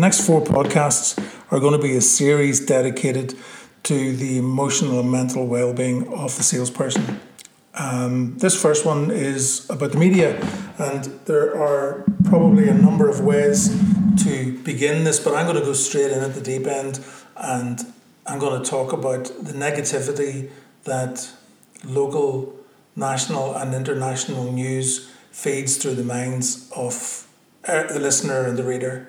next four podcasts are going to be a series dedicated to the emotional and mental well being of the salesperson. Um, this first one is about the media, and there are probably a number of ways to begin this, but I'm going to go straight in at the deep end and I'm going to talk about the negativity that local, national, and international news feeds through the minds of uh, the listener and the reader.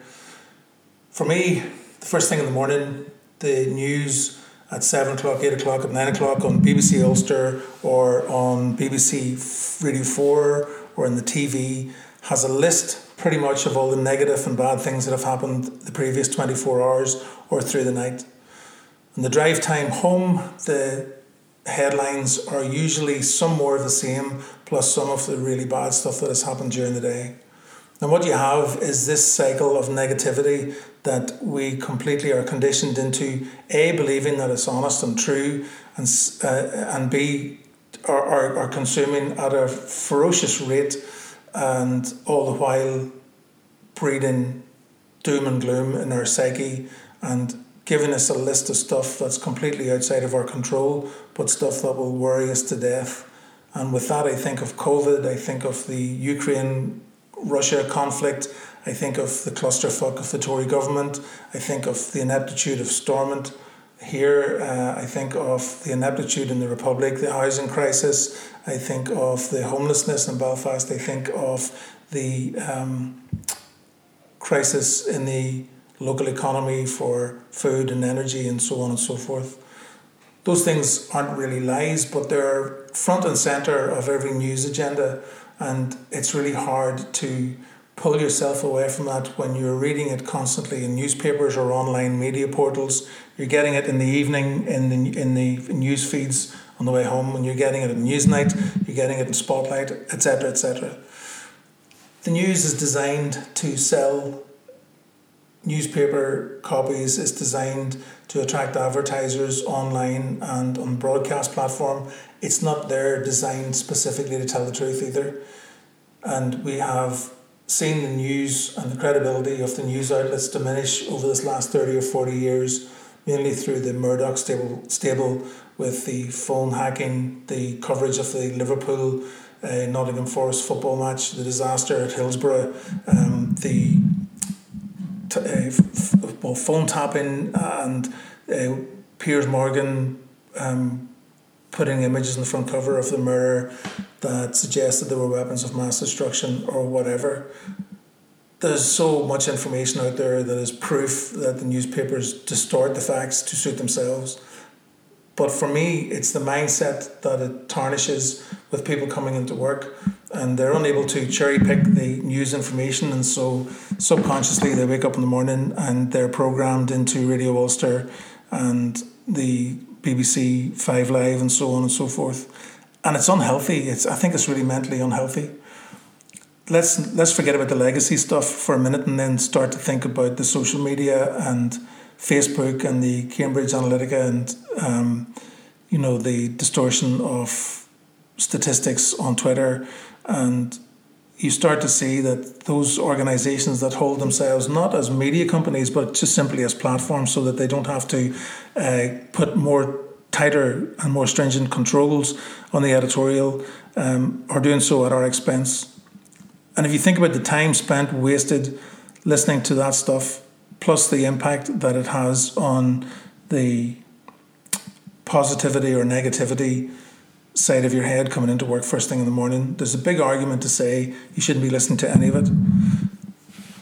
For me, the first thing in the morning, the news at 7 o'clock, 8 o'clock, at 9 o'clock on BBC Ulster or on BBC Radio 4 or in the TV has a list pretty much of all the negative and bad things that have happened the previous 24 hours or through the night. In the drive time home, the headlines are usually some more of the same, plus some of the really bad stuff that has happened during the day. And what you have is this cycle of negativity that we completely are conditioned into A, believing that it's honest and true, and, uh, and B, are, are, are consuming at a ferocious rate, and all the while breeding doom and gloom in our psyche and giving us a list of stuff that's completely outside of our control, but stuff that will worry us to death. And with that, I think of COVID, I think of the Ukraine Russia conflict, I think of the clusterfuck of the Tory government, I think of the ineptitude of Stormont. Here, uh, I think of the ineptitude in the Republic, the housing crisis, I think of the homelessness in Belfast, I think of the um, crisis in the local economy for food and energy and so on and so forth. Those things aren't really lies, but they're front and center of every news agenda, and it's really hard to pull yourself away from that when you're reading it constantly in newspapers or online media portals. You're getting it in the evening in the in the news feeds on the way home, and you're getting it at Newsnight, you're getting it in Spotlight, etc., etc. The news is designed to sell newspaper copies is designed to attract advertisers online and on broadcast platform. It's not there designed specifically to tell the truth either. And we have seen the news and the credibility of the news outlets diminish over this last 30 or 40 years, mainly through the Murdoch stable, stable with the phone hacking, the coverage of the Liverpool uh, Nottingham Forest football match, the disaster at Hillsborough, um, the t- uh, f- phone tapping and uh, Piers Morgan um, putting images on the front cover of the Mirror that suggested there were weapons of mass destruction or whatever. There's so much information out there that is proof that the newspapers distort the facts to suit themselves. But for me, it's the mindset that it tarnishes with people coming into work and they're unable to cherry pick the news information. And so subconsciously, they wake up in the morning and they're programmed into Radio Ulster and the BBC Five Live and so on and so forth. And it's unhealthy. It's I think it's really mentally unhealthy. Let's let's forget about the legacy stuff for a minute and then start to think about the social media and Facebook and the Cambridge Analytica and um, you know the distortion of statistics on Twitter and you start to see that those organizations that hold themselves not as media companies but just simply as platforms so that they don't have to uh, put more tighter and more stringent controls on the editorial um, are doing so at our expense. And if you think about the time spent wasted listening to that stuff, plus the impact that it has on the positivity or negativity side of your head coming into work first thing in the morning, there's a big argument to say you shouldn't be listening to any of it.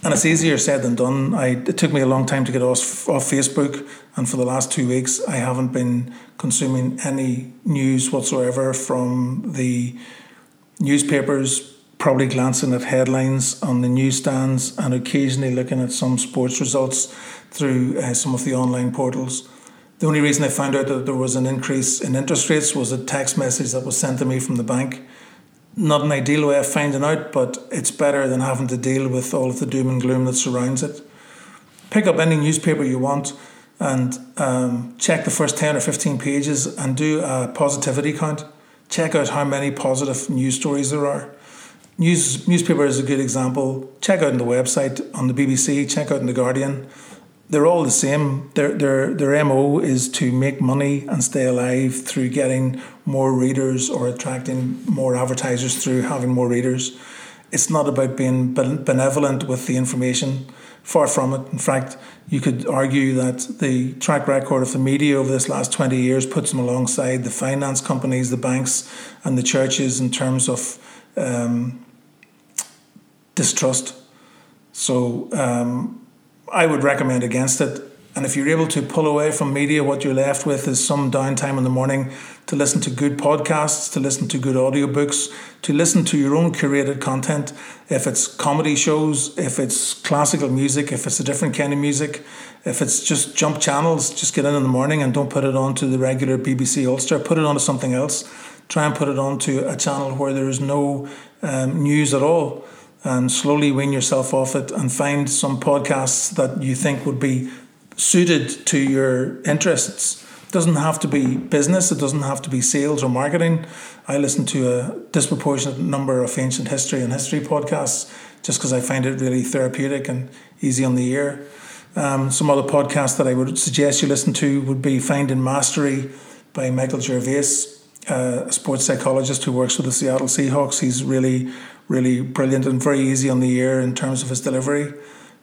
And it's easier said than done. I, it took me a long time to get off, off Facebook, and for the last two weeks, I haven't been consuming any news whatsoever from the newspapers, probably glancing at headlines on the newsstands, and occasionally looking at some sports results through uh, some of the online portals. The only reason I found out that there was an increase in interest rates was a text message that was sent to me from the bank. Not an ideal way of finding out, but it's better than having to deal with all of the doom and gloom that surrounds it. Pick up any newspaper you want and um, check the first 10 or 15 pages and do a positivity count. Check out how many positive news stories there are. News newspaper is a good example. Check out on the website on the BBC. Check out in the Guardian. They're all the same. Their their their mo is to make money and stay alive through getting more readers or attracting more advertisers through having more readers. It's not about being benevolent with the information. Far from it. In fact, you could argue that the track record of the media over this last 20 years puts them alongside the finance companies, the banks, and the churches in terms of um, distrust. So um, I would recommend against it. And if you're able to pull away from media, what you're left with is some downtime in the morning to listen to good podcasts, to listen to good audiobooks, to listen to your own curated content. If it's comedy shows, if it's classical music, if it's a different kind of music, if it's just jump channels, just get in in the morning and don't put it on to the regular BBC Ulster. Put it on to something else. Try and put it on to a channel where there is no um, news at all and slowly wean yourself off it and find some podcasts that you think would be suited to your interests. It doesn't have to be business, it doesn't have to be sales or marketing. I listen to a disproportionate number of ancient history and history podcasts just because I find it really therapeutic and easy on the ear. Um, some other podcasts that I would suggest you listen to would be Finding Mastery by Michael Gervais, uh, a sports psychologist who works with the Seattle Seahawks. He's really really brilliant and very easy on the ear in terms of his delivery.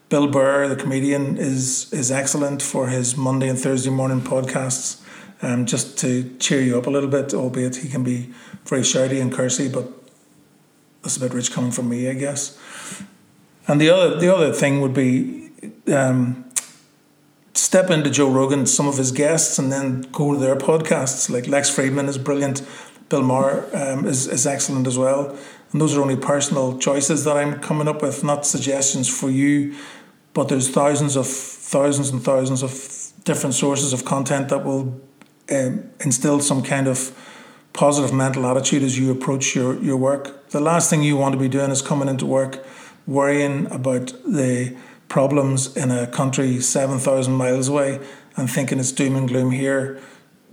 Bill Burr, the comedian, is is excellent for his Monday and Thursday morning podcasts, um, just to cheer you up a little bit. Albeit he can be very shouty and cursy, but that's a bit rich coming from me, I guess. And the other the other thing would be um, step into Joe Rogan, some of his guests, and then go to their podcasts. Like Lex Fridman is brilliant. Bill Maher um, is is excellent as well. And those are only personal choices that I'm coming up with, not suggestions for you. But there's thousands of thousands and thousands of different sources of content that will um, instill some kind of positive mental attitude as you approach your, your work. The last thing you want to be doing is coming into work worrying about the problems in a country 7,000 miles away and thinking it's doom and gloom here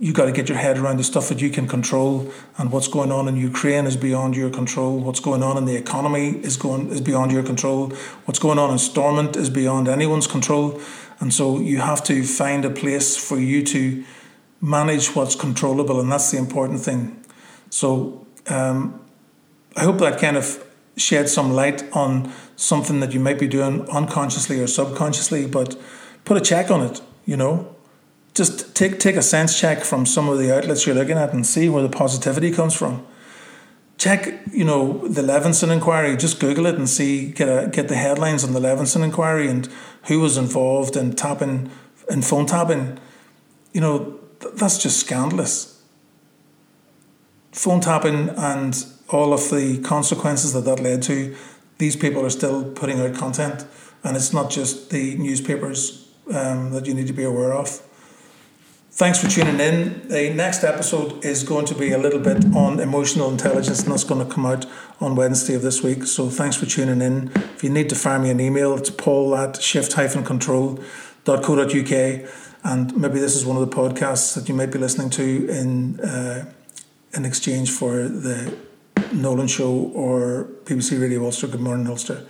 you got to get your head around the stuff that you can control and what's going on in Ukraine is beyond your control. What's going on in the economy is going is beyond your control. What's going on in Stormont is beyond anyone's control. And so you have to find a place for you to manage what's controllable and that's the important thing. So um, I hope that kind of shed some light on something that you might be doing unconsciously or subconsciously but put a check on it you know just take take a sense check from some of the outlets you're looking at and see where the positivity comes from. Check, you know, the Leveson inquiry. Just Google it and see get a, get the headlines on the Leveson inquiry and who was involved in tapping and phone tapping. You know, th- that's just scandalous. Phone tapping and all of the consequences that that led to. These people are still putting out content, and it's not just the newspapers um, that you need to be aware of. Thanks for tuning in. The next episode is going to be a little bit on emotional intelligence, and that's going to come out on Wednesday of this week. So thanks for tuning in. If you need to fire me an email, it's paul at shift-control.co.uk. And maybe this is one of the podcasts that you might be listening to in uh, in exchange for the Nolan Show or BBC Radio Ulster. Good morning, Ulster.